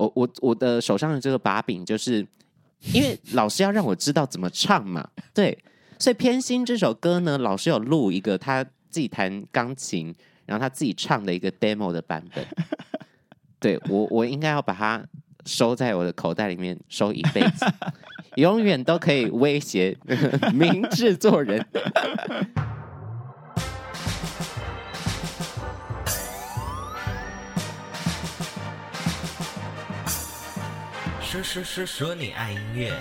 我我我的手上的这个把柄，就是因为老师要让我知道怎么唱嘛，对，所以偏心这首歌呢，老师有录一个他自己弹钢琴，然后他自己唱的一个 demo 的版本，对，我我应该要把它收在我的口袋里面，收一辈子，永远都可以威胁 明制作人。说说说说你爱音乐。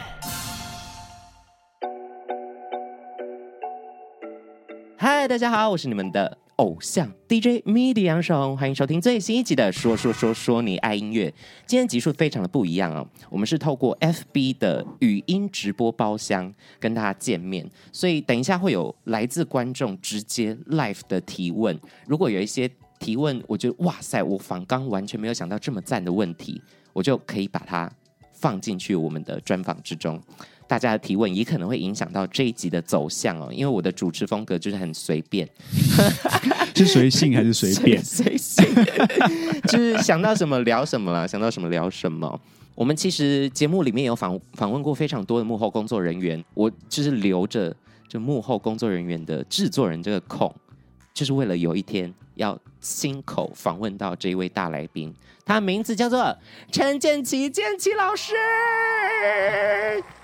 嗨，大家好，我是你们的偶像 DJ MIDI 杨爽，欢迎收听最新一集的《说说说说你爱音乐》。今天集数非常的不一样哦，我们是透过 FB 的语音直播包厢跟大家见面，所以等一下会有来自观众直接 live 的提问。如果有一些提问，我觉得哇塞，我反刚完全没有想到这么赞的问题，我就可以把它。放进去我们的专访之中，大家的提问也可能会影响到这一集的走向哦。因为我的主持风格就是很随便，是随性还是随便？随性，就是想到什么聊什么了，想到什么聊什么。我们其实节目里面有访访问过非常多的幕后工作人员，我就是留着就幕后工作人员的制作人这个空，就是为了有一天要亲口访问到这一位大来宾。他名字叫做陈建奇，建奇老师。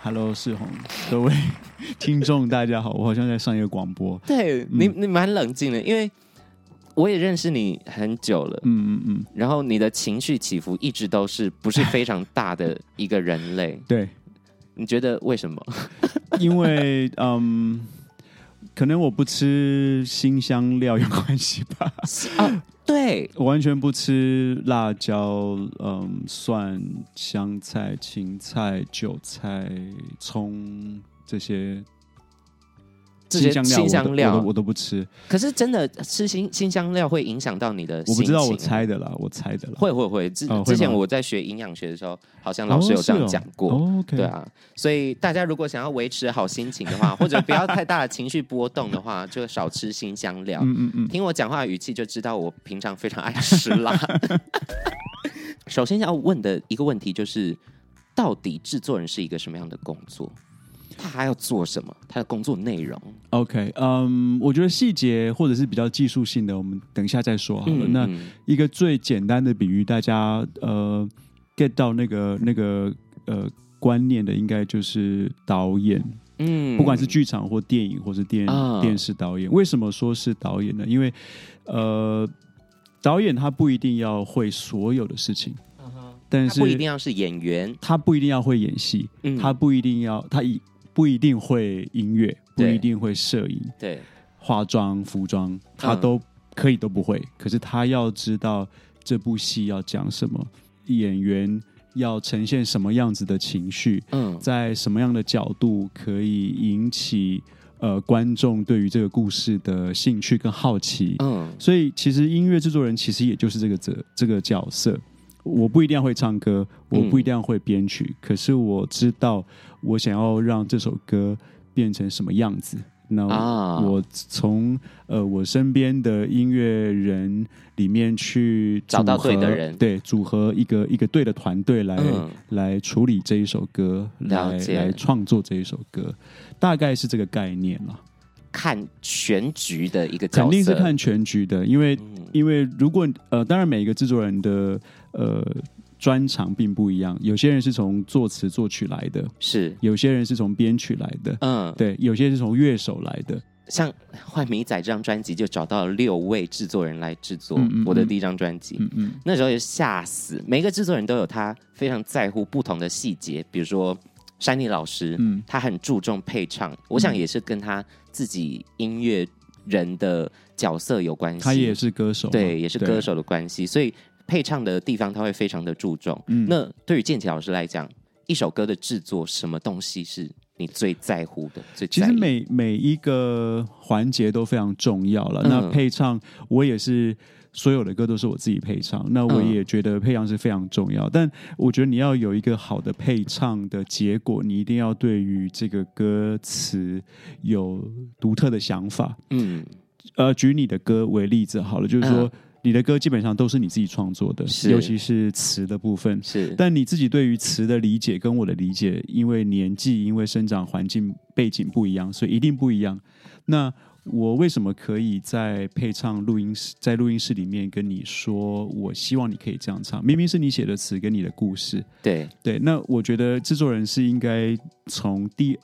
Hello，世宏，各位 听众，大家好，我好像在上一个广播。对你，你蛮冷静的，因为我也认识你很久了。嗯嗯嗯。然后你的情绪起伏一直都是不是非常大的一个人类。对，你觉得为什么？因为嗯，可能我不吃辛香料有关系吧。啊对，我完全不吃辣椒、嗯，蒜、香菜、芹菜、韭菜、葱这些。这些新香料我都，我都不吃。可是真的吃新新香料会影响到你的心情？我不知道，我猜的啦，我猜的啦。会会会。之、哦、之前我在学营养学的时候，好像老师有这样讲过。哦哦 okay、对啊，所以大家如果想要维持好心情的话，或者不要太大的情绪波动的话，就少吃新香料。嗯嗯嗯。听我讲话的语气就知道我平常非常爱吃辣。首先要问的一个问题就是，到底制作人是一个什么样的工作？他还要做什么？他的工作内容？OK，嗯、um，我觉得细节或者是比较技术性的，我们等一下再说好了。嗯、那一个最简单的比喻，大家呃 get 到那个那个呃观念的，应该就是导演。嗯，不管是剧场或电影，或是电、啊、电视导演，为什么说是导演呢？因为呃，导演他不一定要会所有的事情，嗯、但是他不一定要是演员，他不一定要会演戏，嗯、他不一定要他以。不一定会音乐，不一定会摄影，对，化妆、服装，他都可以都不会。可是他要知道这部戏要讲什么，演员要呈现什么样子的情绪，嗯，在什么样的角度可以引起呃观众对于这个故事的兴趣跟好奇，嗯，所以其实音乐制作人其实也就是这个这这个角色。我不一定要会唱歌，我不一定要会编曲，嗯，可是我知道我想要让这首歌变成什么样子。那我从呃我身边的音乐人里面去找到对的人，对，组合一个一个对的团队来，嗯，来处理这一首歌，来来创作这一首歌，大概是这个概念了。看全局的一个角色，肯定是看全局的，因为、嗯、因为如果呃，当然每一个制作人的呃专长并不一样，有些人是从作词作曲来的，是。有些人是从编曲来的，嗯，对，有些是从乐手来的。像《坏米仔》这张专辑就找到了六位制作人来制作我的第一张专辑，嗯嗯，那时候就吓死，每一个制作人都有他非常在乎不同的细节，比如说。山妮老师，嗯，他很注重配唱，嗯，我想也是跟他自己音乐人的角色有关系。他也是歌手，对，也是歌手的关系，所以配唱的地方他会非常的注重。嗯，那对于建奇老师来讲，一首歌的制作，什么东西是你最在乎的？最？其实每每一个环节都非常重要了。嗯，那配唱，我也是。所有的歌都是我自己配唱，那我也觉得配唱是非常重要。嗯、但我觉得你要有一个好的配唱的结果，你一定要对于这个歌词有独特的想法。嗯，呃，举你的歌为例子好了，就是说，你的歌基本上都是你自己创作的，尤其是词的部分。是，但你自己对于词的理解跟我的理解，因为年纪、因为生长环境背景不一样，所以一定不一样。那我为什么可以在配唱录音室，在录音室里面跟你说，我希望你可以这样唱？明明是你写的词跟你的故事。对对，那我觉得制作人是应该从第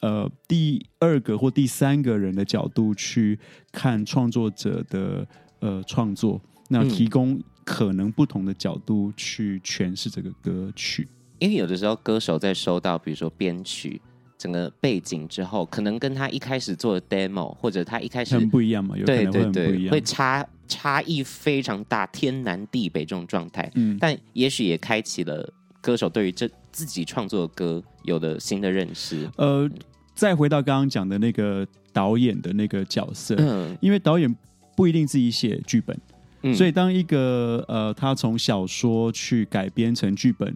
呃第二个或第三个人的角度去看创作者的呃创作，那提供可能不同的角度去诠释这个歌曲。因为有的时候歌手在收到比如说编曲。整个背景之后，可能跟他一开始做的 demo，或者他一开始很不一样嘛，有可能会很不一样，对对对，会差差异非常大，天南地北这种状态。嗯，但也许也开启了歌手对于这自己创作的歌有的新的认识。呃，再回到刚刚讲的那个导演的那个角色，嗯，因为导演不一定自己写剧本，嗯，所以当一个呃，他从小说去改编成剧本。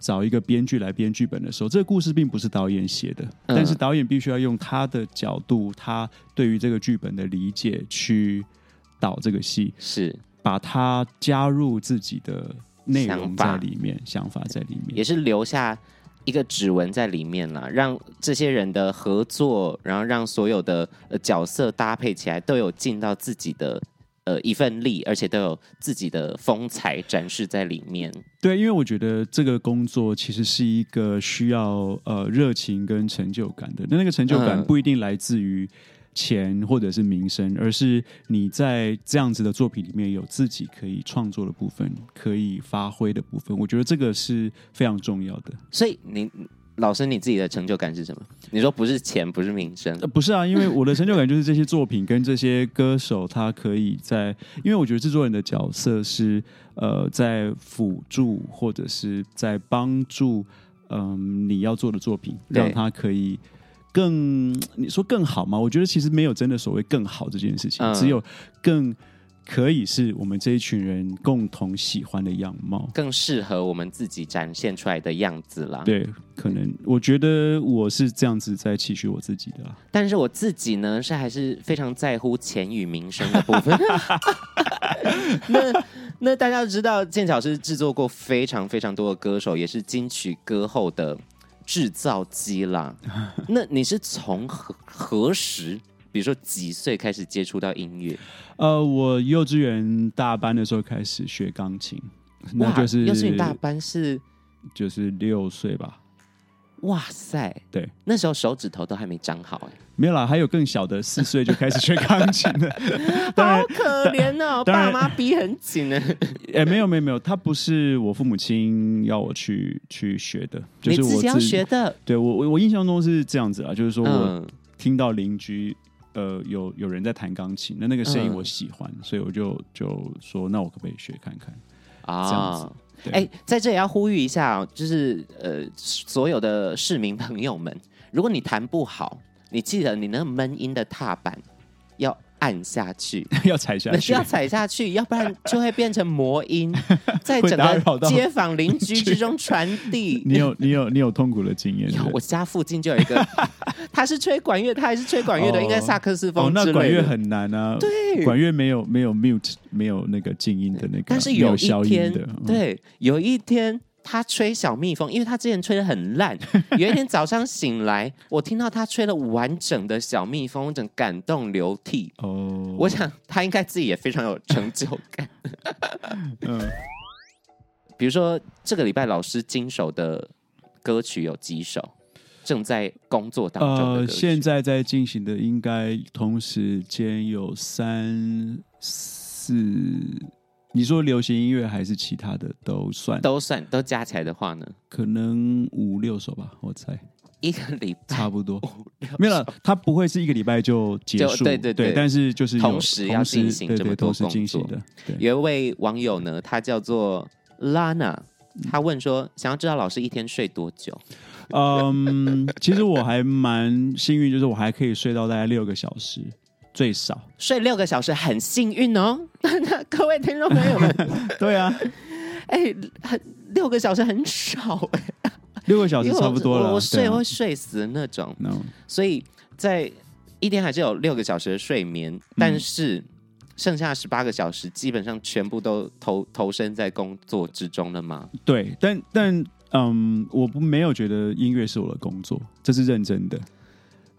找一个编剧来编剧本的时候，这个故事并不是导演写的，嗯、但是导演必须要用他的角度，他对于这个剧本的理解去导这个戏，是。把它加入自己的内容在里面，想法，想法在里面，也是留下一个指纹在里面了，让这些人的合作，然后让所有的角色搭配起来都有尽到自己的。呃，一份力，而且都有自己的风采展示在里面。对，因为我觉得这个工作其实是一个需要呃热情跟成就感的。那那个成就感不一定来自于钱或者是名声，而是你在这样子的作品里面有自己可以创作的部分，可以发挥的部分。我觉得这个是非常重要的。所以您。老师，你自己的成就感是什么？你说不是钱，不是名声？呃，不是啊，因为我的成就感就是这些作品跟这些歌手，他可以在，因为我觉得制作人的角色是呃，在辅助或者是在帮助，嗯、呃，你要做的作品，让他可以更，你说更好吗？我觉得其实没有真的所谓更好这件事情，嗯、只有更。可以是我们这一群人共同喜欢的样貌，更适合我们自己展现出来的样子啦。对，可能我觉得我是这样子在期许我自己的啦。但是我自己呢，是还是非常在乎钱与名声的部分。那那大家都知道，剑桥是制作过非常非常多的歌手，也是金曲歌后的制造机啦。那你是从何何时？比如说几岁开始接触到音乐？呃，我幼稚园大班的时候开始学钢琴，那就是幼稚园大班是就是六岁吧。哇塞，对，那时候手指头都还没长好哎。没有啦，还有更小的，四岁就开始学钢琴了，好可怜哦，爸妈逼很紧呢。哎，没有没有没有，他不是我父母亲要我去去学的，就是我自己要学的。对我我我印象中是这样子啊，就是说我听到邻居。呃，有有人在弹钢琴，那那个声音我喜欢，嗯、所以我就就说，那我可不可以学看看啊？这样子，哎、在这里要呼吁一下，就是呃，所有的市民朋友们，如果你弹不好，你记得你那个闷音的踏板要。按下去，要踩下去，要踩下去，要不然就会变成魔音，在整个街坊邻居之中传递。你有你有你有痛苦的经验？我家附近就有一个，他是吹管乐，他还是吹管乐的，应该萨克斯风。哦，那管乐很难啊。对，管乐没有没有 mute，没有那个静音的那个，但是有一天，对，有一天。他吹小蜜蜂，因为他之前吹的很烂。有一天早上醒来，我听到他吹了完整的小蜜蜂，整感动流涕。哦，我想他应该自己也非常有成就感。嗯，比如说这个礼拜老师经手的歌曲有几首？正在工作当中现在在进行的应该同时间有三四。你说流行音乐还是其他的都算？都算，都加起来的话呢？可能五六首吧，我猜。一个礼拜差不多，没有了。他不会是一个礼拜就结束，对对对，对。但是就是同时要进行这么多工作的。有一位网友呢，他叫做 Lana，他问说，想要知道老师一天睡多久？嗯，其实我还蛮幸运，就是我还可以睡到大概六个小时。最少。睡六个小时很幸运哦，那 各位听众朋友们，对啊，哎、欸，很六个小时很少哎、欸，六个小时差不多了，我，我睡会睡死的那种.所以在一天还是有六个小时的睡眠，嗯、但是剩下十八个小时基本上全部都投投身在工作之中了吗？对，但但嗯，我不没有觉得音乐是我的工作，这是认真的。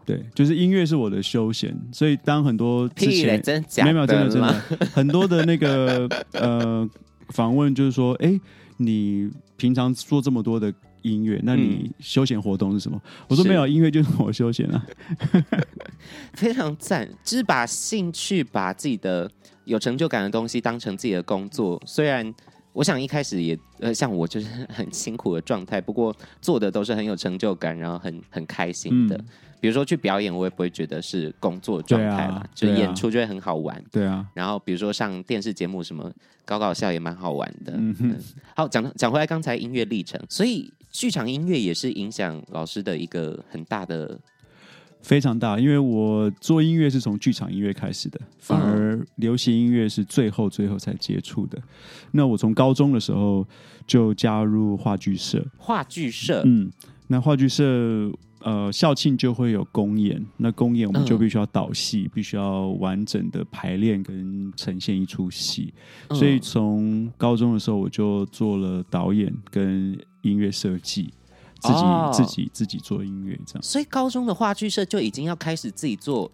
对，就是音乐是我的休闲，所以当很多之前真假没有真的真的 很多的那个呃访问，就是说，哎，你平常做这么多的音乐，那你休闲活动是什么？嗯、我说没有，音乐就是我休闲啊，非常赞，就是把兴趣、把自己的有成就感的东西当成自己的工作。虽然我想一开始也呃像我就是很辛苦的状态，不过做的都是很有成就感，然后很很开心的。嗯比如说去表演，我也不会觉得是工作状态嘛，啊、就演出就会很好玩。对啊，然后比如说上电视节目什么搞搞笑也蛮好玩的。嗯哼，好，讲讲回来刚才音乐历程，所以剧场音乐也是影响老师的一个很大的，非常大。因为我做音乐是从剧场音乐开始的，反而流行音乐是最后最后才接触的。那我从高中的时候就加入话剧社，话剧社，嗯，那话剧社。呃，校庆就会有公演，那公演我们就必须要导戏，嗯、必须要完整的排练跟呈现一出戏。嗯、所以从高中的时候，我就做了导演跟音乐设计，自己、哦、自己自己做音乐这样。所以高中的话剧社就已经要开始自己做。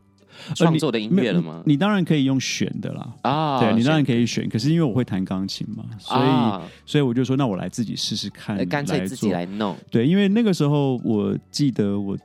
创作的音乐了吗？你，你当然可以用选的啦啊！对，你当然可以选，可是因为我会弹钢琴嘛，所以、啊、所以我就说，那我来自己试试看，干脆自己来弄。对，因为那个时候我记得我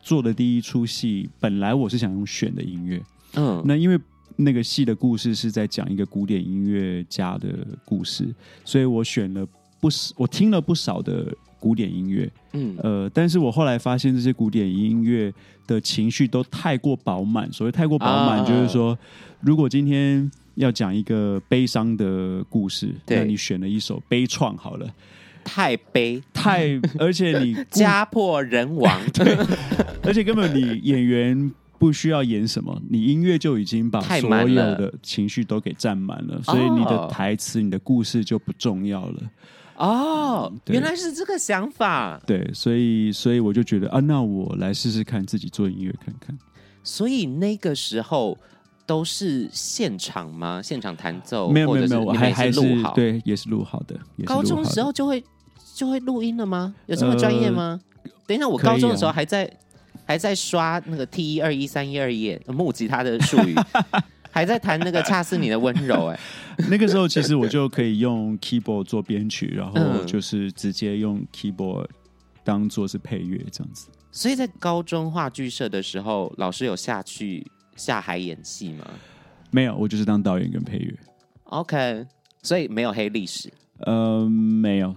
做的第一出戏，本来我是想用选的音乐，嗯，那因为那个戏的故事是在讲一个古典音乐家的故事，所以我选了不少，我听了不少的。古典音乐，嗯，呃，但是我后来发现这些古典音乐的情绪都太过饱满。所谓太过饱满，就是说，啊、如果今天要讲一个悲伤的故事，那你选了一首悲怆好了，太悲，太，而且你 家破人亡，对，而且根本你演员不需要演什么，你音乐就已经把所有的情绪都给占满了，所以你的台词、你的故事就不重要了。哦，对原来是这个想法。对，所以所以我就觉得啊，那我来试试看自己做音乐看看。所以那个时候都是现场吗？现场弹奏？没有没有没有，我还还是录好，对，也是录好的。高中时候就会就会录音了吗？有这么专业吗？呃、等一下，我高中的时候还在、啊、还在刷那个 T 一二一三一二一木吉他的术语。还在弹那个恰似你的温柔 哎，那个时候其实我就可以用 keyboard 做编曲，然后就是直接用 keyboard 当做是配乐这样子。所以在高中话剧社的时候，老师有下去下海演戏吗？没有，我就是当导演跟配乐。OK，所以没有黑历史。呃，没有。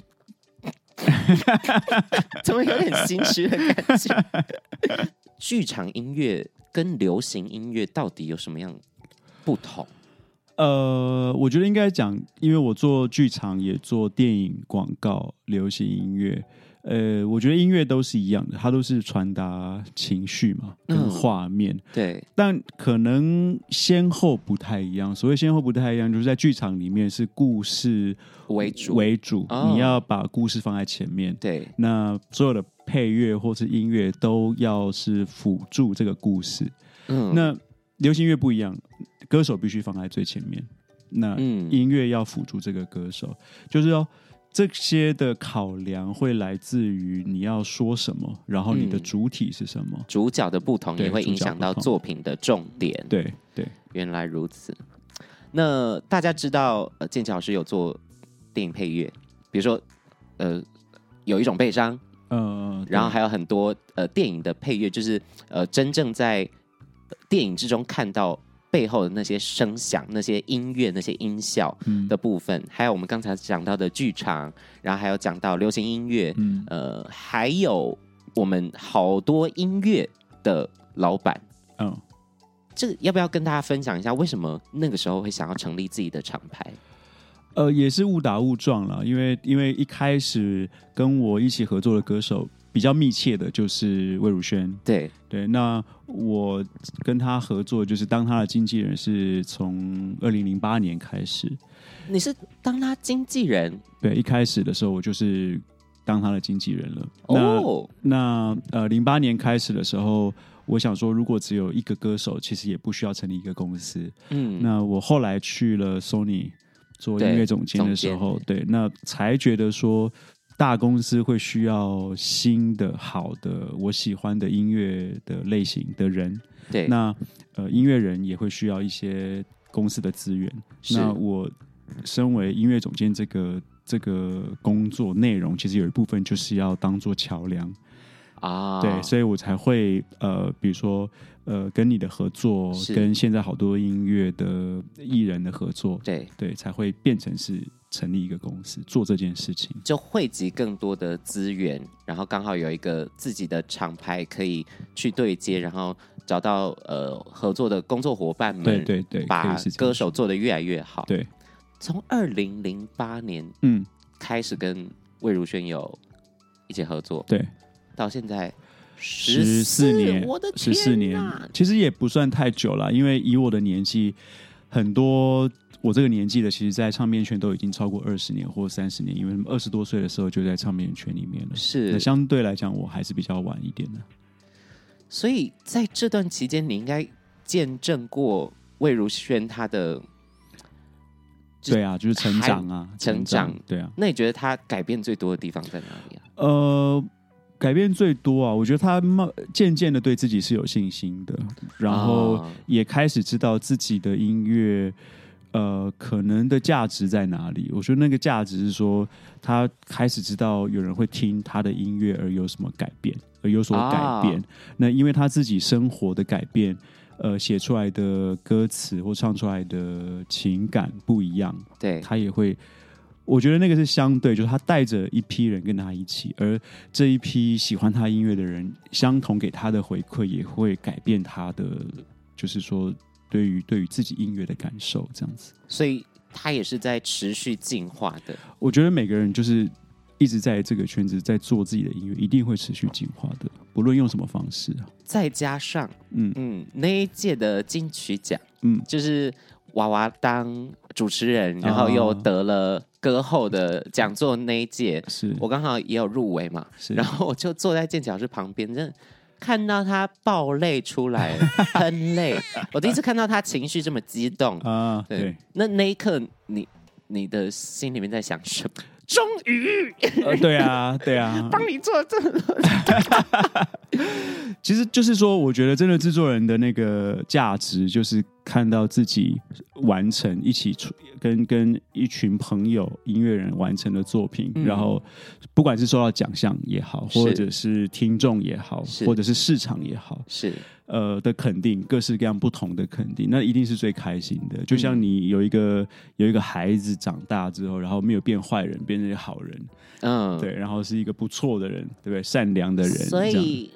怎么有点心虚的感觉？剧场音乐跟流行音乐到底有什么样？不同，呃，我觉得应该讲，因为我做剧场也做电影、广告、流行音乐，呃，我觉得音乐都是一样的，它都是传达情绪嘛，跟画面。嗯、对，但可能先后不太一样。所谓先后不太一样，就是在剧场里面是故事为主为主，哦、你要把故事放在前面。对，那所有的配乐或是音乐都要是辅助这个故事。嗯，那流行乐不一样。歌手必须放在最前面，那音乐要辅助这个歌手，嗯、就是说这些的考量会来自于你要说什么，然后你的主体是什么，嗯、主角的不同也会影响到作品的重点。对对，对原来如此。那大家知道，呃，建骐老师有做电影配乐，比如说，呃，有一种悲伤，嗯，然后还有很多呃电影的配乐，就是呃真正在电影之中看到。背后的那些声响、那些音乐、那些音效的部分，嗯、还有我们刚才讲到的剧场，然后还有讲到流行音乐，嗯、呃，还有我们好多音乐的老板，嗯，这个要不要跟大家分享一下？为什么那个时候会想要成立自己的厂牌？呃，也是误打误撞了，因为因为一开始跟我一起合作的歌手。比较密切的就是魏如萱，对对，那我跟他合作，就是当他的经纪人，是从二零零八年开始。你是当他经纪人？对，一开始的时候我就是当他的经纪人了。哦，那那呃，零八年开始的时候，我想说，如果只有一个歌手，其实也不需要成立一个公司。嗯，那我后来去了 Sony 做音乐总监的时候，对，对，那才觉得说。大公司会需要新的、好的、我喜欢的音乐的类型的人。对，那呃，音乐人也会需要一些公司的资源。那我身为音乐总监，这个这个工作内容，其实有一部分就是要当做桥梁啊。对，所以我才会呃，比如说呃，跟你的合作，跟现在好多音乐的艺人的合作，对。对，才会变成是。成立一个公司做这件事情，就汇集更多的资源，然后刚好有一个自己的厂牌可以去对接，然后找到呃合作的工作伙伴们，对对对，把歌手做的越来越好。对，从二零零八年嗯。开始跟魏如萱有一起合作，对，到现在十四年，我的十四年，其实也不算太久了，因为以我的年纪，很多。我这个年纪的，其实，在唱片圈都已经超过二十年或三十年，因为二十多岁的时候就在唱片圈里面了。是，那相对来讲，我还是比较晚一点的。所以在这段期间，你应该见证过魏如萱她的，对啊，就是成长啊，成长，对啊。那你觉得她改变最多的地方在哪里啊？呃，改变最多啊，我觉得他慢渐渐的对自己是有信心的，然后也开始知道自己的音乐。呃，可能的价值在哪里？我觉得那个价值是说，他开始知道有人会听他的音乐，而有什么改变，而有所改变。啊、那因为他自己生活的改变，呃，写出来的歌词或唱出来的情感不一样，对，他也会。我觉得那个是相对，就是他带着一批人跟他一起，而这一批喜欢他音乐的人，相同给他的回馈也会改变他的，就是说。对于对于自己音乐的感受，这样子，所以他也是在持续进化的。我觉得每个人就是一直在这个圈子在做自己的音乐，一定会持续进化的，不论用什么方式啊。再加上，嗯嗯，那一届的金曲奖，嗯，就是娃娃当主持人，然后又得了歌后的讲座那一届，是。我刚好也有入围嘛，是，然后我就坐在剑桥师旁边，真的。看到他爆泪出来，喷泪，我第一次看到他情绪这么激动。啊！对，对，那那一刻，你你的心里面在想什么？终于，呃，对啊，对啊，帮你做这个，其实就是说，我觉得真的制作人的那个价值，就是看到自己完成一起出。跟跟一群朋友、音乐人完成的作品，嗯、然后不管是受到奖项也好，或者是听众也好，或者是市场也好，是呃的肯定，各式各样不同的肯定，那一定是最开心的。就像你有一个、嗯、有一个孩子长大之后，然后没有变坏人，变成一个好人，嗯，对，然后是一个不错的人，对不对？善良的人。所以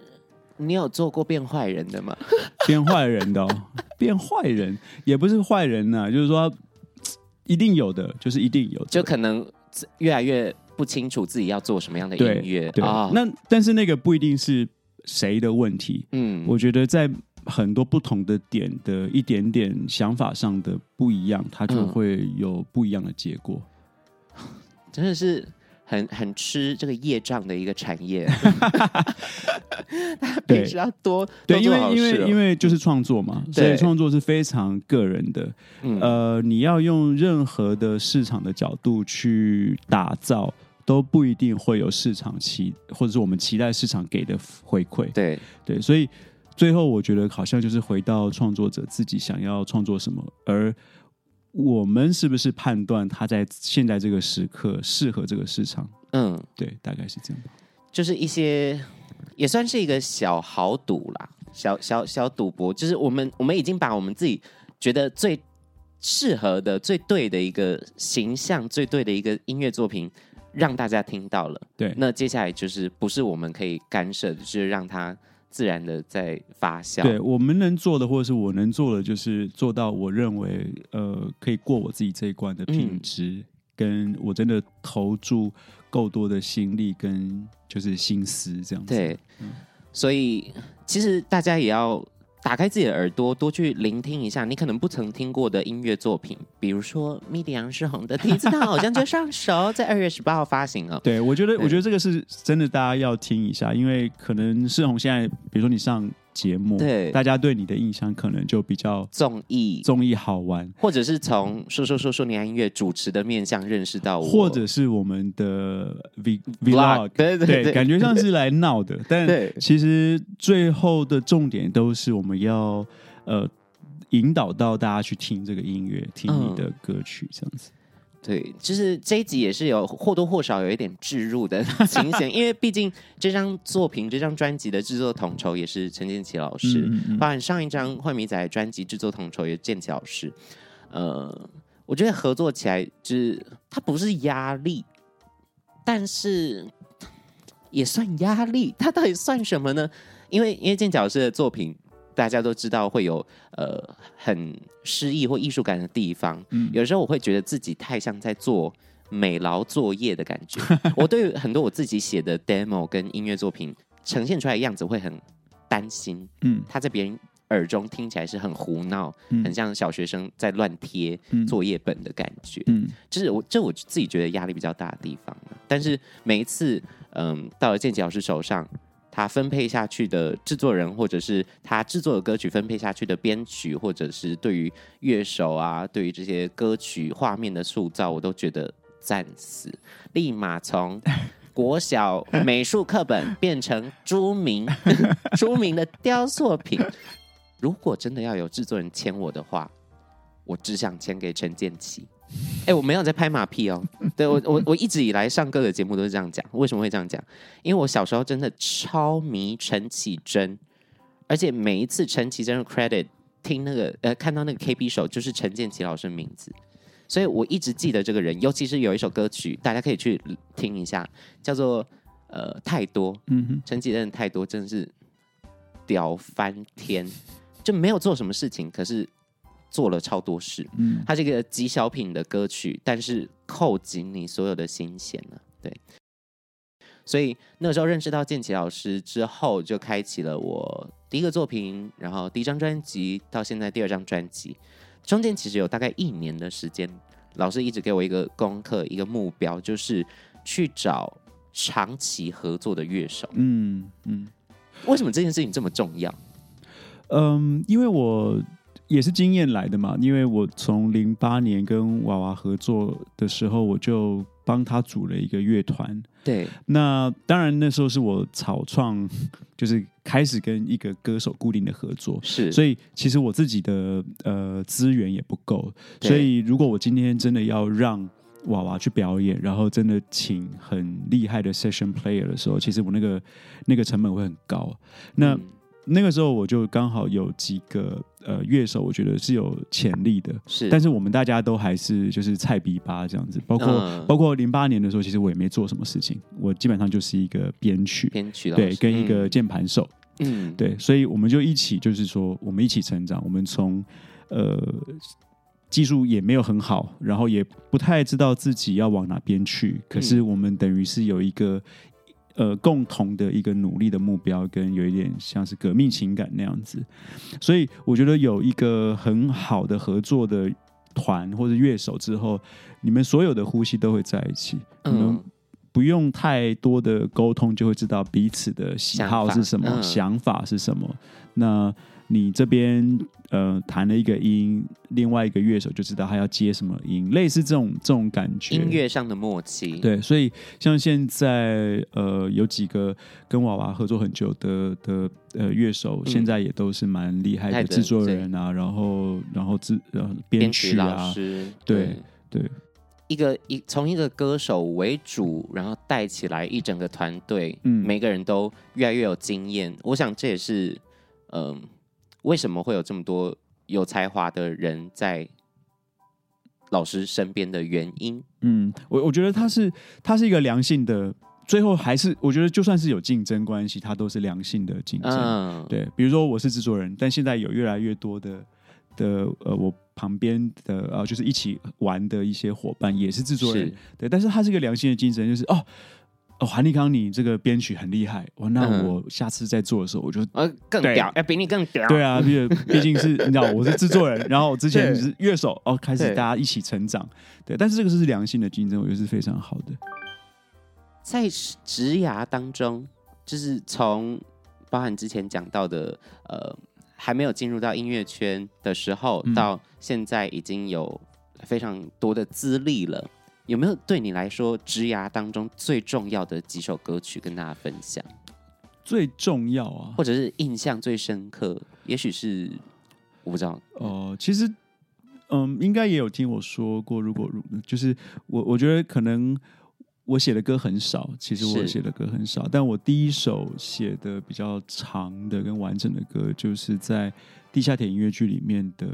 你有做过变坏人的吗？变坏人的、哦，变坏人也不是坏人呐、啊，就是说。一定有的，就是一定有的，就可能越来越不清楚自己要做什么样的音乐。对，哦、那但是那个不一定是谁的问题。嗯，我觉得在很多不同的点的一点点想法上的不一样，它就会有不一样的结果。嗯、真的是。很很吃这个业障的一个产业，他必须要多对，因为因为因为就是创作嘛，所以创作是非常个人的。呃，你要用任何的市场的角度去打造，都不一定会有市场期，或者是我们期待市场给的回馈。对对，所以最后我觉得好像就是回到创作者自己想要创作什么，而。我们是不是判断他在现在这个时刻适合这个市场？嗯，对，大概是这样。就是一些也算是一个小豪赌啦，小小小赌博。就是我们我们已经把我们自己觉得最适合的、最对的一个形象、最对的一个音乐作品让大家听到了。对，那接下来就是不是我们可以干涉的，就是让他。自然的在发酵。对，我们能做的，或者是我能做的，就是做到我认为呃可以过我自己这一关的品质，嗯、跟我真的投注够多的心力跟就是心思这样子。对，嗯、所以其实大家也要。打开自己的耳朵，多去聆听一下你可能不曾听过的音乐作品，比如说米迪杨世宏的《第一次他好像就上手》，在二月十八号发行了。对，我觉得，我觉得这个是真的，大家要听一下，因为可能世宏现在，比如说你上。节目对。大家对你的印象可能就比较综艺。综艺好玩，或者是从说说说说你爱音乐主持的面向认识到我，或者是我们的 v vlog，对对对，对，感觉像是来闹的，但 其实最后的重点都是我们要呃引导到大家去听这个音乐，听你的歌曲这样子。对，就是这一集也是有或多或少有一点置入的 情形，因为毕竟这张作品、这张专辑的制作统筹也是陈建奇老师，嗯嗯嗯，包含上一张《坏米仔》专辑制作统筹也是建奇老师。呃，我觉得合作起来就是它不是压力，但是也算压力。它到底算什么呢？因为因为建奇老师的作品。大家都知道会有呃很诗意或艺术感的地方，嗯，有时候我会觉得自己太像在做美劳作业的感觉。我对很多我自己写的 demo 跟音乐作品呈现出来的样子会很担心，嗯，他在别人耳中听起来是很胡闹，嗯，很像小学生在乱贴作业本的感觉，嗯，就是我这我自己觉得压力比较大的地方。但是每一次，嗯，到了建骐老师手上。他分配下去的制作人，或者是他制作的歌曲分配下去的编曲，或者是对于乐手啊，对于这些歌曲画面的塑造，我都觉得赞死！立马从国小美术课本变成朱铭 朱铭的雕塑品。如果真的要有制作人签我的话，我只想签给陈建奇。哎、欸，我没有在拍马屁哦。对我，我我一直以来上各个节目都是这样讲。为什么会这样讲？因为我小时候真的超迷陈绮贞，而且每一次陈绮贞的 credit 听那个呃看到那个 KB 手就是陈建奇老师的名字，所以我一直记得这个人。尤其是有一首歌曲，大家可以去听一下，叫做呃太多。嗯哼，陈绮贞的太多真的是屌翻天，就没有做什么事情，可是。做了超多事，嗯，它这个极小品的歌曲，但是扣紧你所有的心弦了，对。所以那个时候认识到建奇老师之后，就开启了我第一个作品，然后第一张专辑到现在第二张专辑，中间其实有大概一年的时间，老师一直给我一个功课，一个目标，就是去找长期合作的乐手。嗯嗯，为什么这件事情这么重要？嗯，因为我。也是经验来的嘛，因为我从零八年跟娃娃合作的时候，我就帮他组了一个乐团。对，那当然那时候是我草创，就是开始跟一个歌手固定的合作，是，所以其实我自己的呃资源也不够，所以如果我今天真的要让娃娃去表演，然后真的请很厉害的 session player 的时候，其实我那个那个成本会很高。那、嗯。那个时候我就刚好有几个呃乐手，我觉得是有潜力的，是。但是我们大家都还是就是菜逼吧这样子，包括、嗯、包括零八年的时候，其实我也没做什么事情，我基本上就是一个编曲，编曲对，跟一个键盘手，嗯，对，所以我们就一起就是说，我们一起成长，我们从呃技术也没有很好，然后也不太知道自己要往哪边去，可是我们等于是有一个。呃，共同的一个努力的目标，跟有一点像是革命情感那样子，所以我觉得有一个很好的合作的团或者乐手之后，你们所有的呼吸都会在一起，你们不用太多的沟通，就会知道彼此的喜好是什么，想法是什么。那你这边呃弹了一个音，另外一个乐手就知道他要接什么音，类似这种这种感觉，音乐上的默契。对，所以像现在呃有几个跟娃娃合作很久的的呃乐手，嗯，现在也都是蛮厉害的制作人啊，然后然后制呃编曲啊，对对，对，一个一从一个歌手为主，然后带起来一整个团队，嗯，每个人都越来越有经验。我想这也是嗯。呃为什么会有这么多有才华的人在老师身边的原因？嗯，我我觉得他是他是一个良性的，最后还是我觉得就算是有竞争关系，他都是良性的竞争。嗯，对，比如说我是制作人，但现在有越来越多的的呃，我旁边的呃，就是一起玩的一些伙伴也是制作人，对，但是他是一个良性的竞争，就是哦。哦，韩立康，你这个编曲很厉害，哇，那我下次再做的时候，我就呃更屌，要比你更屌。对啊，毕毕竟是你知道我是制作人，然后之前是乐手，哦，开始大家一起成长，对，但是这个是良性的竞争，我觉得是非常好的。在职涯当中，就是从包含之前讲到的，呃，还没有进入到音乐圈的时候，嗯、到现在已经有非常多的资历了。有没有对你来说，职涯当中最重要的几首歌曲跟大家分享？最重要啊，或者是印象最深刻？也许是我不知道。哦、呃，其实，嗯，应该也有听我说过。如果如就是我，我觉得可能我写的歌很少。其实我写的歌很少，但我第一首写的比较长的跟完整的歌，就是在地下铁音乐剧里面的。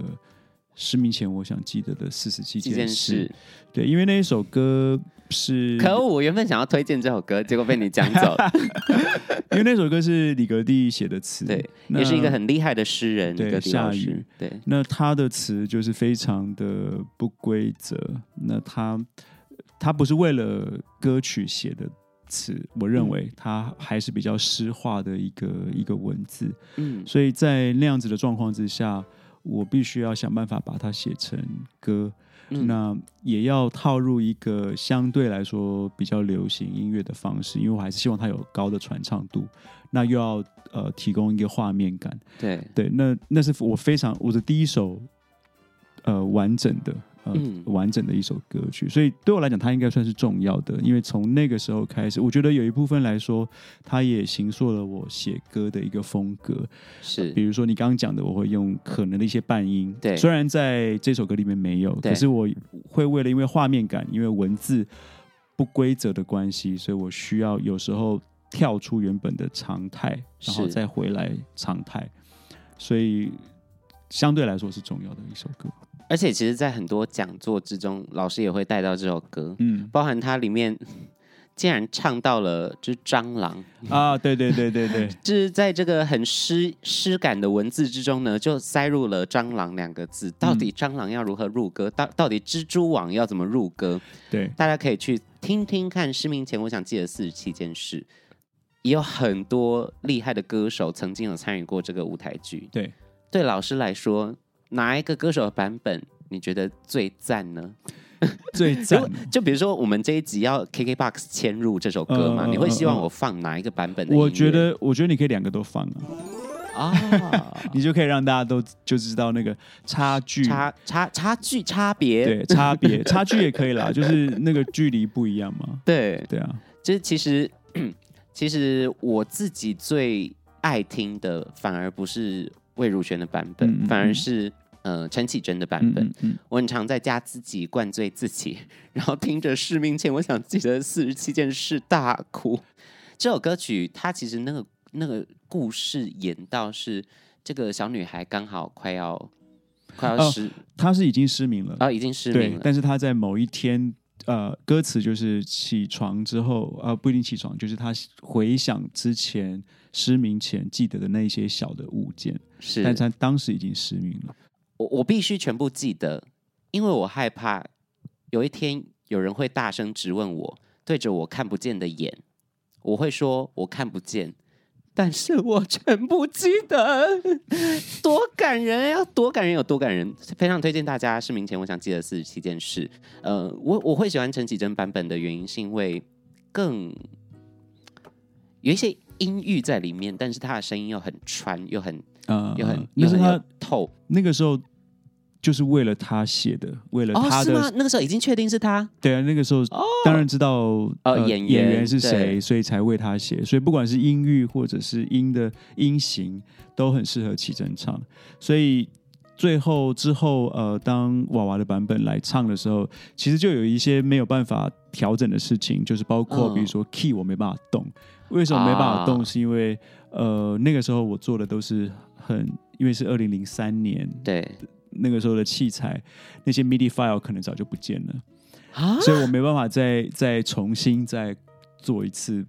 失明前，我想记得的四十七件事。对，因为那一首歌是可恶，我原本想要推荐这首歌，结果被你讲走了。因为那首歌是李格弟写的词，对，也是一个很厉害的诗人。对，夏宇，对，那他的词就是非常的不规则。那他他不是为了歌曲写的词，我认为他还是比较诗化的一个一个文字。嗯，所以在那样子的状况之下。我必须要想办法把它写成歌，嗯，那也要套入一个相对来说比较流行音乐的方式，因为我还是希望它有高的传唱度，那又要呃提供一个画面感。对对，那那是我非常我的第一首呃完整的。嗯，完整的一首歌曲，所以对我来讲，它应该算是重要的。因为从那个时候开始，我觉得有一部分来说，它也形塑了我写歌的一个风格。是，呃、比如说你刚刚讲的，我会用可能的一些半音。对，虽然在这首歌里面没有，可是我会为了因为画面感，因为文字不规则的关系，所以我需要有时候跳出原本的常态，然后再回来常态。所以相对来说是重要的一首歌。而且，其实，在很多讲座之中，老师也会带到这首歌，嗯，包含它里面 竟然唱到了就是蟑螂啊，对对对对对，就是在这个很诗诗感的文字之中呢，就塞入了蟑螂两个字。到底蟑螂要如何入歌？到到底蜘蛛网要怎么入歌？对，大家可以去听听看。失明前，我想记得四十七件事，也有很多厉害的歌手曾经有参与过这个舞台剧。对，对老师来说。哪一个歌手的版本你觉得最赞呢？最赞 就比如说我们这一集要 KKBOX 嵌入这首歌嘛，呃、你会希望我放哪一个版本的？我觉得，我觉得你可以两个都放啊，啊，你就可以让大家都就知道那个差距，差差差距差别，对，差别 差距也可以啦，就是那个距离不一样嘛。对对啊，就是其实 其实我自己最爱听的反而不是。魏如萱的版本，嗯嗯、反而是呃陈绮贞的版本。嗯嗯嗯、我很常在家自己灌醉自己，然后听着《失明前》，我想记得四十七件事大哭。这首歌曲它其实那个那个故事演到是这个小女孩刚好快要快要失，她、哦、是已经失明了啊、哦，已经失明了。但是她在某一天，呃，歌词就是起床之后，呃，不一定起床，就是她回想之前。失明前记得的那些小的物件，是，但他当时已经失明了。我我必须全部记得，因为我害怕有一天有人会大声质问我，对着我看不见的眼，我会说我看不见，但是我全部记得，多感人，呀多感人有多感人，非常推荐大家。失明前我想记得四十七件事。呃，我我会喜欢陈绮贞版本的原因，是因为更有一些。音域在里面，但是他的声音又很穿，又很，呃，又很，又很他透。那个时候就是为了他写的，为了他的。哦，是吗？那个时候已经确定是他。对啊，那个时候当然知道，哦，呃，演员演员是谁，所以才为他写。所以不管是音域或者是音的音型，都很适合齐真唱。所以最后之后，呃，当娃娃的版本来唱的时候，其实就有一些没有办法调整的事情，就是包括比如说 key 我没办法动。为什么没办法动？是因为、啊、呃，那个时候我做的都是很，因为是二零零三年，对，那个时候的器材，那些 MIDI file 可能早就不见了，啊，所以我没办法再再重新再做一次，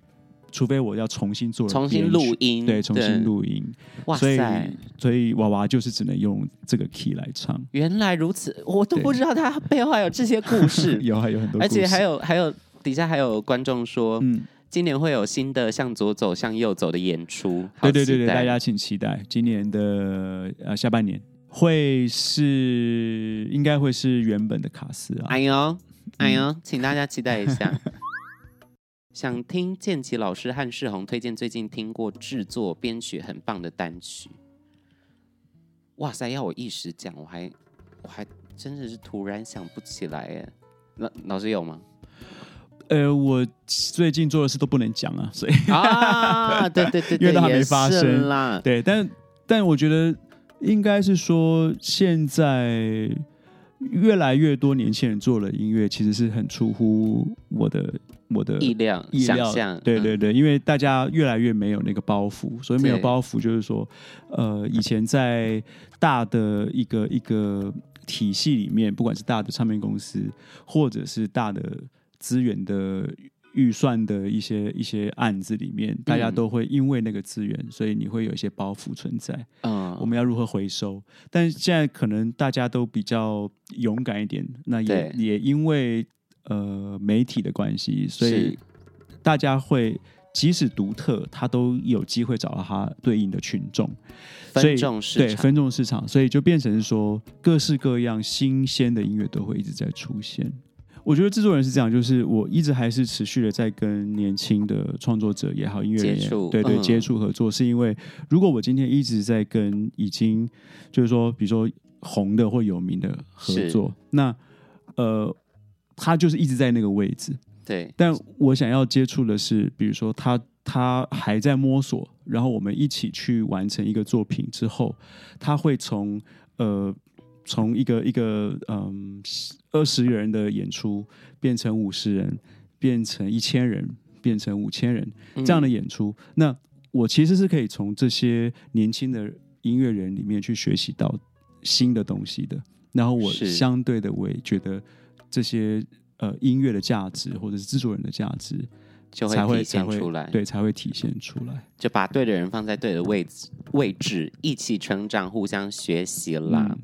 除非我要重新做，重新录音，对，重新录音，哇塞，所以所以娃娃就是只能用这个 key 来唱。原来如此，我都不知道他背后还有这些故事，有还有很多，而且还有还有底下还有观众说，嗯。今年会有新的向左走向右走的演出，对对对对，大家请期待今年的呃下半年会是应该会是原本的卡斯啊。哎呦哎呦，请大家期待一下。想听建奇老师和世宏推荐最近听过制作编曲很棒的单曲。哇塞，要我一时讲，我还我还真的是突然想不起来哎。那老师有吗？呃，我最近做的事都不能讲啊，所以啊，对对对，对，因为它还没发生啦。对，但但我觉得应该是说现在。越来越多年轻人做了音乐，其实是很出乎我的我的意料意料。对对对，因为大家越来越没有那个包袱，所以没有包袱就是说，呃，以前在大的一个一个体系里面，不管是大的唱片公司，或者是大的资源的。预算的一些一些案子里面，大家都会因为那个资源，嗯、所以你会有一些包袱存在。嗯，我们要如何回收？但现在可能大家都比较勇敢一点，那也也因为呃媒体的关系，所以大家会即使独特，他都有机会找到他对应的群众，分众市场，对，分众市场，所以就变成是说各式各样新鲜的音乐都会一直在出现。我觉得制作人是这样，就是我一直还是持续的在跟年轻的创作者也好，音乐人也好，对对，接触合作，是因为如果我今天一直在跟已经就是说，比如说红的或有名的合作，那呃，他就是一直在那个位置，对。但我想要接触的是，比如说他他还在摸索，然后我们一起去完成一个作品之后，他会从呃。从一个一个嗯二十人的演出变成五十人，变成一千人，变成五千人这样的演出，嗯，那我其实是可以从这些年轻的音乐人里面去学习到新的东西的。然后我相对的，我也觉得这些呃音乐的价值或者是制作人的价值就会体现出来，对，才会体现出来。就把对的人放在对的位置，位置一起成长，互相学习啦。嗯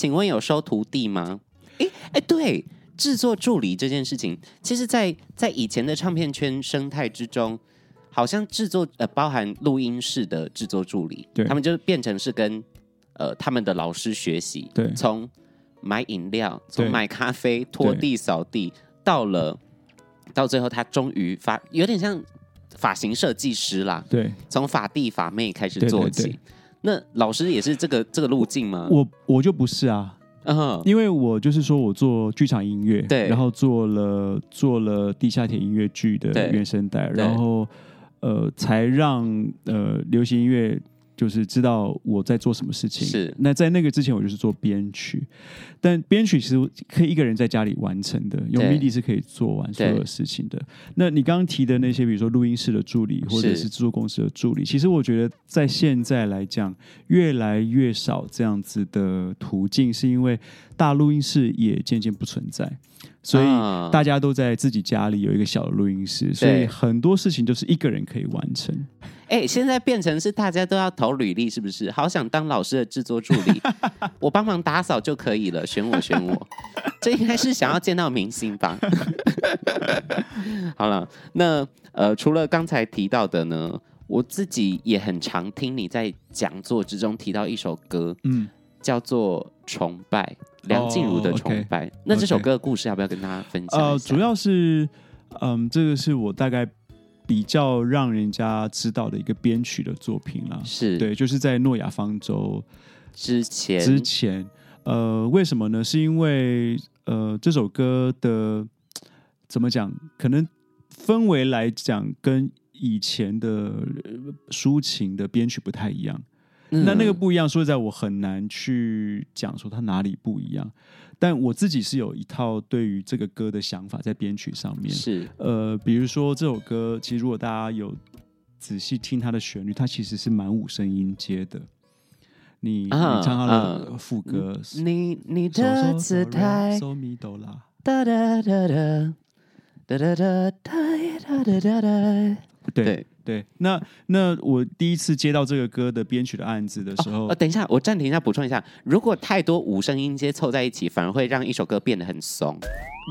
请问有收徒弟吗？哎哎，对，制作助理这件事情，其实在，在在以前的唱片圈生态之中，好像制作呃，包含录音室的制作助理，对，他们就变成是跟呃他们的老师学习，对，从买饮料，从买咖啡、拖地、扫地，到了到最后，他终于发，有点像发型设计师啦，对，从发弟发妹开始做起。对对对那老师也是这个这个路径吗？我我就不是啊，因为我就是说我做剧场音乐，对，然后做了做了地下铁音乐剧的原声带，然后呃，才让呃流行音乐。就是知道我在做什么事情。是。那在那个之前，我就是做编曲，但编曲其实可以一个人在家里完成的，用 MIDI 是可以做完所有的事情的。那你刚刚提的那些，比如说录音室的助理，或者是制作公司的助理，其实我觉得在现在来讲，越来越少这样子的途径，是因为大录音室也渐渐不存在，所以大家都在自己家里有一个小的录音室，所以很多事情都是一个人可以完成。哎，现在变成是大家都要投履历，是不是？好想当老师的制作助理，我帮忙打扫就可以了，选我选我。这应该是想要见到明星吧？好了，那呃，除了刚才提到的呢，我自己也很常听你在讲座之中提到一首歌，嗯，叫做《崇拜》，梁静茹的《崇拜》。Oh, okay, 那这首歌的故事要不要跟大家分享？呃，主要是，嗯，这个是我大概。比较让人家知道的一个编曲的作品啦，是对，就是在诺亚方舟之前之前，呃，为什么呢？是因为呃，这首歌的怎么讲？可能氛围来讲，跟以前的抒情的编曲不太一样。那那个不一样，说实在，我很难去讲说它哪里不一样。但我自己是有一套对于这个歌的想法在编曲上面。是，呃，比如说这首歌，其实如果大家有仔细听它的旋律，它其实是蛮五声音阶的。你你唱它的副歌，你你的姿态。对。对，那那我第一次接到这个歌的编曲的案子的时候，哦，等一下，我暂停一下，补充一下，如果太多五声音阶凑在一起，反而会让一首歌变得很松。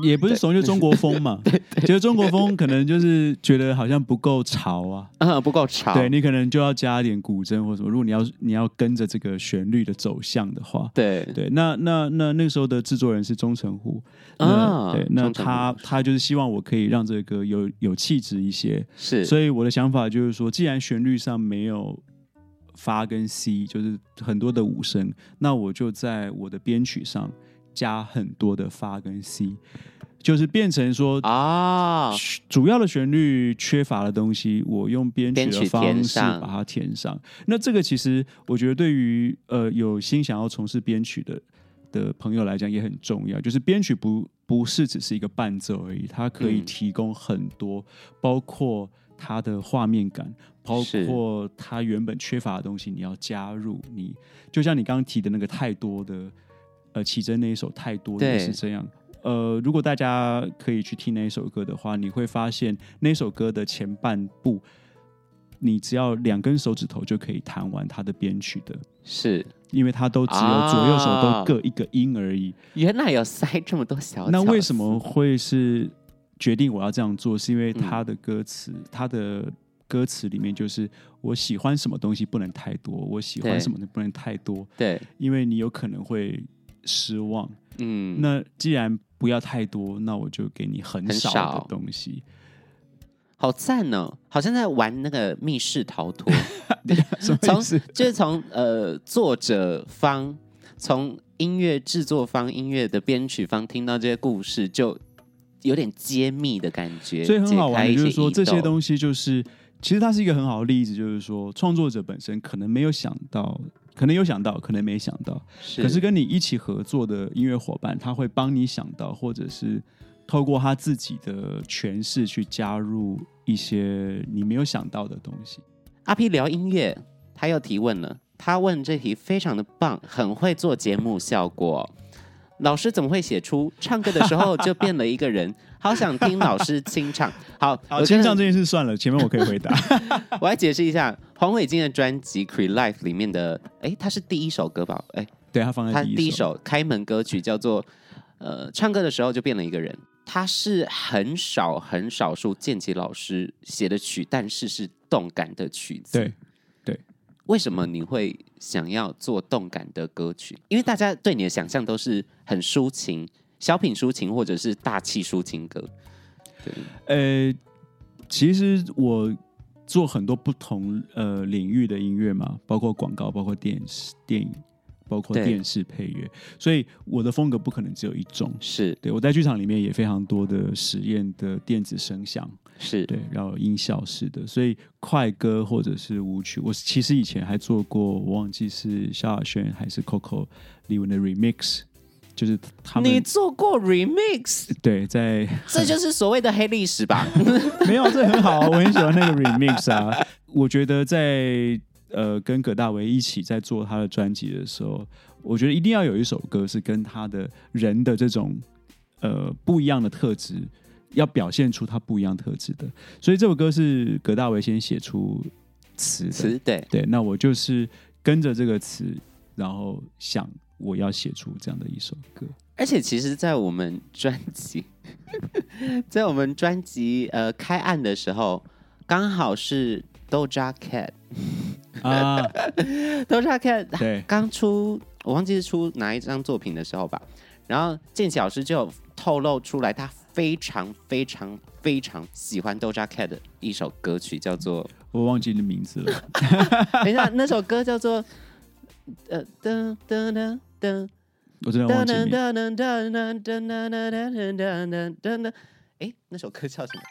也不是怂，就中国风嘛。对，觉得中国风可能就是觉得好像不够潮啊，嗯，不够潮。对，你可能就要加一点古筝或什么。如果你要你要跟着这个旋律的走向的话，对对。那那那那个时候的制作人是钟成虎啊，对，那他他就是希望我可以让这个歌有有气质一些，是。所以我的想法就是说，既然旋律上没有发跟 C，就是很多的五声，那我就在我的编曲上。加很多的发跟 C，就是变成说啊，主要的旋律缺乏的东西，我用编曲的方式把它填上。那这个其实我觉得对于呃有心想要从事编曲的的朋友来讲也很重要，就是编曲不不是只是一个伴奏而已，它可以提供很多，包括它的画面感，包括它原本缺乏的东西，你要加入。你就像你刚刚提的那个太多的。呃，奇珍那一首太多也是这样。呃，如果大家可以去听那一首歌的话，你会发现那首歌的前半部，你只要两根手指头就可以弹完它的编曲的，是因为它都只有左右手都各一个音而已。原来有塞这么多小，那为什么会是决定我要这样做？是因为它的歌词，它的歌词里面就是我喜欢什么东西不能太多，我喜欢什么的不能太多。对，因为你有可能会。失望，嗯，那既然不要太多，那我就给你很少的东西，好赞哦！好像在玩那个密室逃脱，从就是从呃作者方，从音乐制作方、音乐的编曲方听到这些故事，就有点揭秘的感觉。所以很好玩，就是说这些东西就是，其实它是一个很好的例子，就是说创作者本身可能没有想到。可能有想到，可能没想到。是，可是跟你一起合作的音乐伙伴，他会帮你想到，或者是透过他自己的诠释去加入一些你没有想到的东西。阿 P 聊音乐，他又提问了。他问这题非常的棒，很会做节目效果。老师怎么会写出唱歌的时候就变了一个人？好想听老师清唱。好，好，清唱这件事算了，前面我可以回答。我来解释一下黄伟晋的专辑《Cre Life》里面的，哎，他是第一首歌吧？哎，对，他放在第一首，开门歌曲叫做呃，唱歌的时候就变了一个人。他是很少很少数建骐老师写的曲，但是是动感的曲子。对。为什么你会想要做动感的歌曲？因为大家对你的想象都是很抒情、小品抒情，或者是大气抒情歌。对，呃，其实我做很多不同呃领域的音乐嘛，包括广告，包括电视、电影。包括电视配乐，所以我的风格不可能只有一种。是对，我在剧场里面也非常多的实验的电子声响，是对，然后音效式的，所以快歌或者是舞曲，我其实以前还做过，我忘记是萧亚轩还是 Coco 李玟的 remix，就是他们你做过 remix？对，在这就是所谓的黑历史吧？没有，这很好，我很喜欢那个 remix 啊，我觉得在。呃，跟葛大为一起在做他的专辑的时候，我觉得一定要有一首歌是跟他的人的这种呃不一样的特质，要表现出他不一样特质的。所以这首歌是葛大为先写出词词，对对，那我就是跟着这个词，然后想我要写出这样的一首歌。而且其实，在我们专辑，在我们专辑呃开案的时候，刚好是 Doja Cat。啊，Doja Cat 对，刚出，我忘记是出哪一张作品的时候吧。然后建骐老师就透露出来，他非常非常非常喜欢 Doja Cat 的一首歌曲，叫做我忘记你的名字了。等一下，那首歌叫做呃噔噔噔噔，我真的忘记你。哎，那首歌叫什么？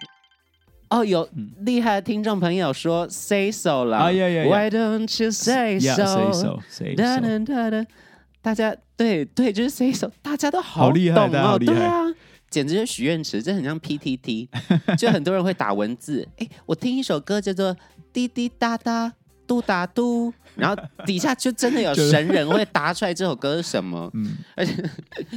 哦，有厉害的听众朋友说 “say so” 了，Why don't you say so？大家对对，就是 say so，大家都好厉害哦，对啊，简直就是许愿池，这很像 PTT，就很多人会打文字。哎，我听一首歌叫做《滴滴答答》，嘟打嘟，然后底下就真的有神人会答出来这首歌是什么，嗯，而且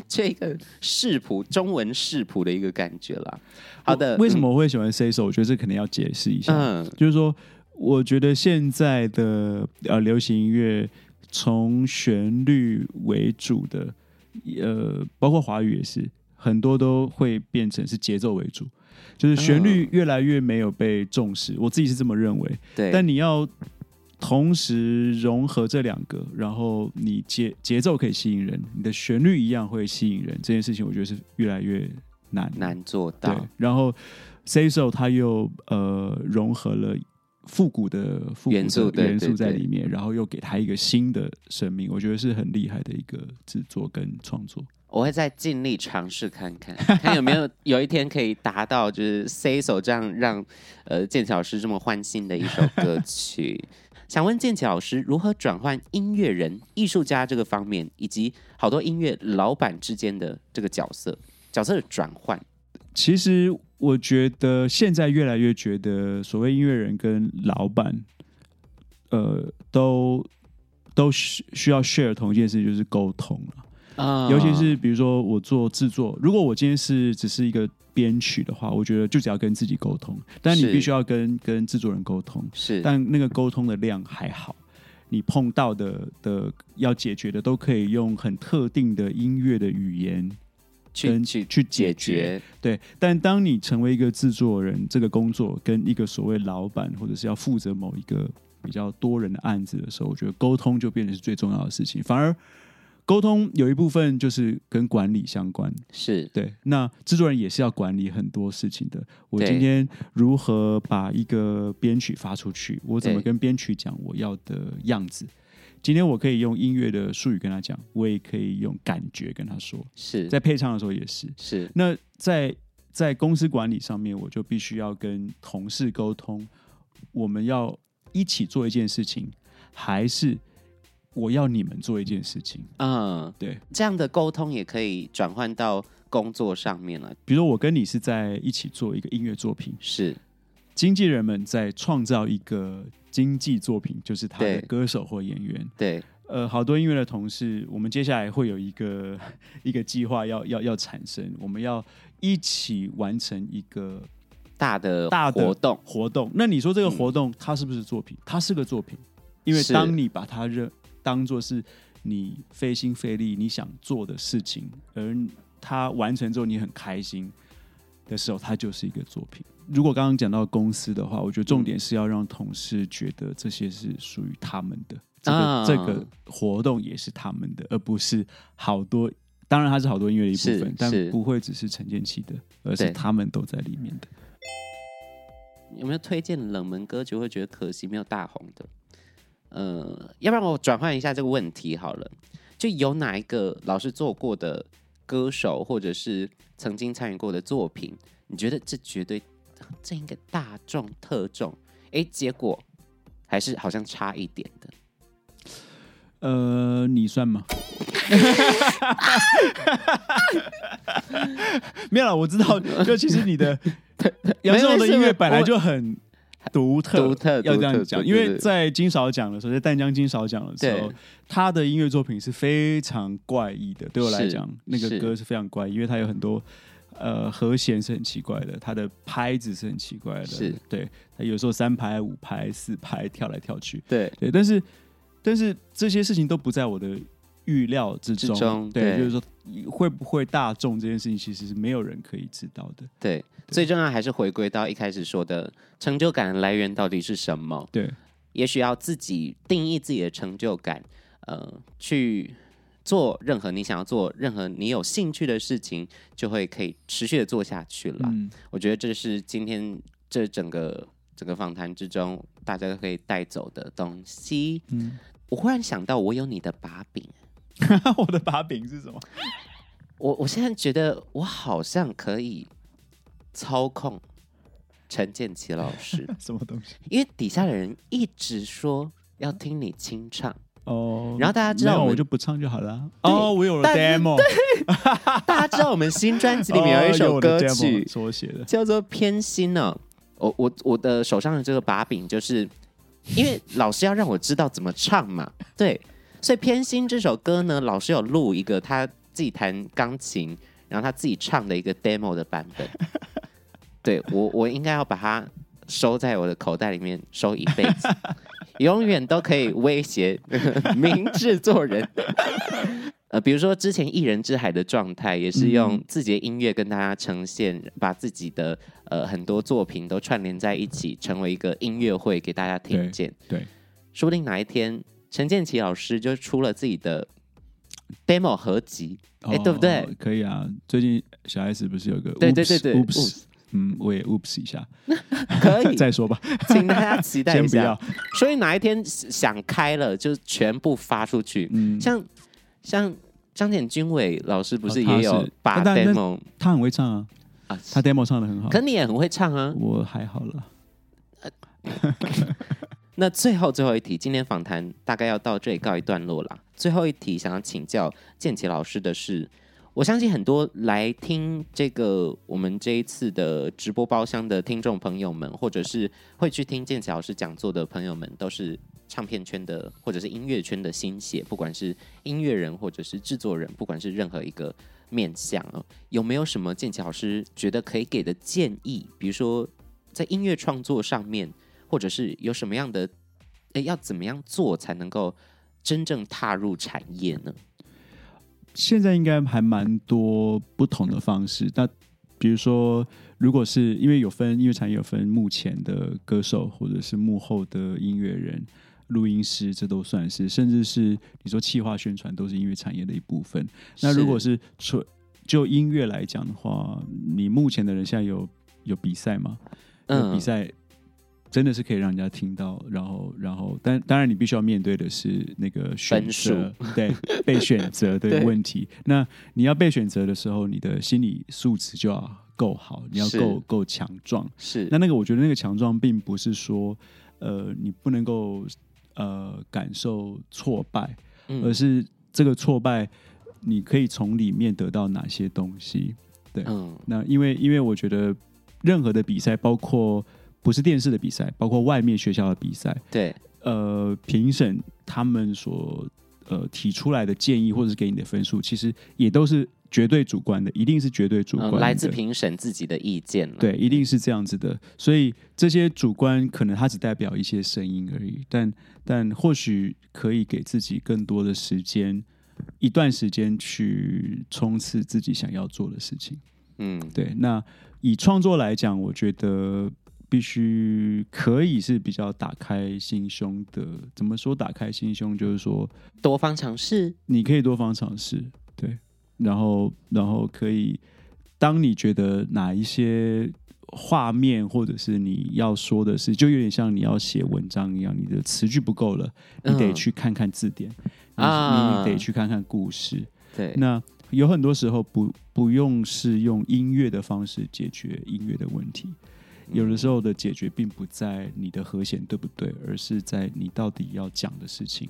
这一个视谱中文视谱的一个感觉啦。好的，为什么我会喜欢 Say So？我觉得这肯定要解释一下，嗯，就是说，我觉得现在的呃流行音乐从旋律为主的，呃，包括华语也是，很多都会变成是节奏为主。就是旋律越来越没有被重视，我自己是这么认为。对，但你要同时融合这两个，然后你节节奏可以吸引人，你的旋律一样会吸引人，这件事情我觉得是越来越难难做到。对，然后 Say So 它又呃融合了复古的复古的元素元素在里面，然后又给他一个新的生命，我觉得是很厉害的一个制作跟创作。我会再尽力尝试看看，看有没有有一天可以达到就是 Say So 这样让呃剑桥老师这么欢心的一首歌曲。想问建奇老师如何转换音乐人、艺术家这个方面，以及好多音乐老板之间的这个角色角色的转换。其实我觉得现在越来越觉得，所谓音乐人跟老板，呃，都都需需要 share 同一件事，就是沟通了。啊，尤其是比如说我做制作，如果我今天是只是一个编曲的话，我觉得就只要跟自己沟通，但你必须要跟跟制作人沟通，是，但那个沟通的量还好，你碰到的的要解决的都可以用很特定的音乐的语言去去去解决，对。但当你成为一个制作人，这个工作跟一个所谓老板或者是要负责某一个比较多人的案子的时候，我觉得沟通就变成是最重要的事情，反而。沟通有一部分就是跟管理相关，是对。那制作人也是要管理很多事情的。我今天如何把一个编曲发出去？我怎么跟编曲讲我要的样子？今天我可以用音乐的术语跟他讲，我也可以用感觉跟他说。是在配唱的时候也是。是。那在在公司管理上面，我就必须要跟同事沟通，我们要一起做一件事情，还是？我要你们做一件事情，嗯，对，这样的沟通也可以转换到工作上面了。比如说，我跟你是在一起做一个音乐作品，是。经纪人们在创造一个经济作品，就是他的歌手或演员。对，呃，好多音乐的同事，我们接下来会有一个 一个计划要要要产生，我们要一起完成一个大的大的活动。活动。那你说这个活动它是不是作品？它是个作品，因为当你把它认。当做是你费心费力你想做的事情，而他完成之后你很开心的时候，它就是一个作品。如果刚刚讲到公司的话，我觉得重点是要让同事觉得这些是属于他们的，这个、啊、这个活动也是他们的，而不是好多。当然，它是好多音乐的一部分，但不会只是陈建奇的，而是他们都在里面的。有没有推荐冷门歌曲会觉得可惜没有大红的？呃，要不然我转换一下这个问题好了，就有哪一个老师做过的歌手，或者是曾经参与过的作品，你觉得这绝对这应该大众特众，哎，结果还是好像差一点的。呃，你算吗？没有了，我知道，就其实你的 杨宗纬的音乐本来就很。独特，独特，要这样讲，因为在金勺奖的时候，在淡江金勺奖的时候，他的音乐作品是非常怪异的。对我来讲，那个歌是非常怪异，因为他有很多呃和弦是很奇怪的，他的拍子是很奇怪的，是。对，他有时候三拍、五拍、四拍跳来跳去，对。对，但是但是这些事情都不在我的。预料之中，之中对，对，就是说会不会大众这件事情，其实是没有人可以知道的。对，对最重要还是回归到一开始说的成就感的来源到底是什么？对，也许要自己定义自己的成就感，呃，去做任何你想要做、任何你有兴趣的事情，就会可以持续的做下去了。嗯，我觉得这是今天这整个整个访谈之中大家都可以带走的东西。嗯，我忽然想到，我有你的把柄。我的把柄是什么？我我现在觉得我好像可以操控陈建奇老师，什么东西？因为底下的人一直说要听你清唱哦，然后大家知道我，我就不唱就好了。哦，我有了 demo，对，大家知道我们新专辑里面有一首歌曲，我写的，叫做《偏心》呢。我我我的手上的这个把柄就是因为老师要让我知道怎么唱嘛。对，所以偏心这首歌呢，老师有录一个他自己弹钢琴，然后他自己唱的一个 demo 的版本。对我，我应该要把它收在我的口袋里面，收一辈子，永远都可以威胁 名制作人。呃，比如说之前一人之海的状态，也是用自己的音乐跟大家呈现，嗯、把自己的呃很多作品都串联在一起，成为一个音乐会给大家听见。对，对说不定哪一天陈建奇老师就出了自己的 demo 合集，哎、哦，对不对？可以啊，最近小 S 不是有个对对对对，Oops，嗯，我也 Oops 一下，可以。再说吧，请大家期待一下。所以哪一天想开了，就全部发出去，嗯，像。像张简君伟老师不是也有把 demo，他很会唱啊，啊，他 demo 唱的很好，可你也很会唱啊，我还好了。那最后最后一题，今天访谈大概要到这里告一段落了。最后一题，想要请教建奇老师的是。我相信很多来听这个我们这一次的直播包厢的听众朋友们，或者是会去听建奇老师讲座的朋友们，都是唱片圈的或者是音乐圈的新血，不管是音乐人或者是制作人，不管是任何一个面向，有没有什么建奇老师觉得可以给的建议？比如说在音乐创作上面，或者是有什么样的，诶，要怎么样做才能够真正踏入产业呢？现在应该还蛮多不同的方式。那比如说，如果是因为有分音乐产业有分幕前的歌手，或者是幕后的音乐人、录音师，这都算是，甚至是你说企划宣传，都是音乐产业的一部分。那如果是纯就音乐来讲的话，你目前的人现在有有比赛吗？有比赛。嗯真的是可以让人家听到，然后，然后，但当然你必须要面对的是那个选择，对被选择的问题。那你要被选择的时候，你的心理素质就要够好，你要够够强壮。是，那那个我觉得那个强壮并不是说，呃，你不能够呃感受挫败，嗯，而是这个挫败你可以从里面得到哪些东西。对，嗯，那因为因为我觉得任何的比赛，包括。不是电视的比赛，包括外面学校的比赛。对，呃，评审他们所呃提出来的建议，或者是给你的分数，其实也都是绝对主观的，一定是绝对主观来自评审自己的意见。对，一定是这样子的。所以这些主观可能它只代表一些声音而已，但但或许可以给自己更多的时间，一段时间去冲刺自己想要做的事情。嗯，对。那以创作来讲，我觉得。必须可以是比较打开心胸的。怎么说打开心胸？就是说多方尝试，你可以多方尝试，对。然后，然后可以，当你觉得哪一些画面或者是你要说的是，就有点像你要写文章一样，你的词句不够了，你得去看看字典，嗯、你得去看看故事。对，那有很多时候不不用是用音乐的方式解决音乐的问题。有的时候的解决并不在你的和弦对不对，而是在你到底要讲的事情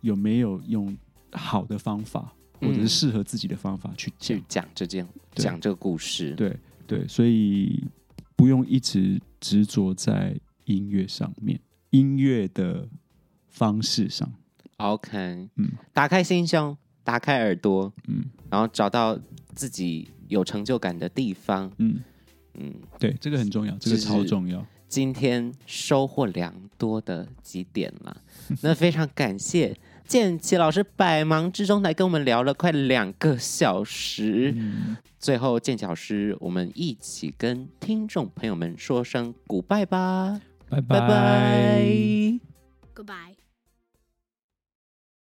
有没有用好的方法，或者是适合自己的方法去讲讲这件讲这个故事。对对，所以不用一直执着在音乐上面，音乐的方式上。OK，嗯，打开心胸，打开耳朵，嗯，然后找到自己有成就感的地方，嗯。嗯，对，这个很重要，这个超重要。今天收获良多的几点了，那非常感谢建奇老师百忙之中来跟我们聊了快两个小时。嗯、最后，建奇老师，我们一起跟听众朋友们说声 goodbye 吧，拜拜拜。Goodbye。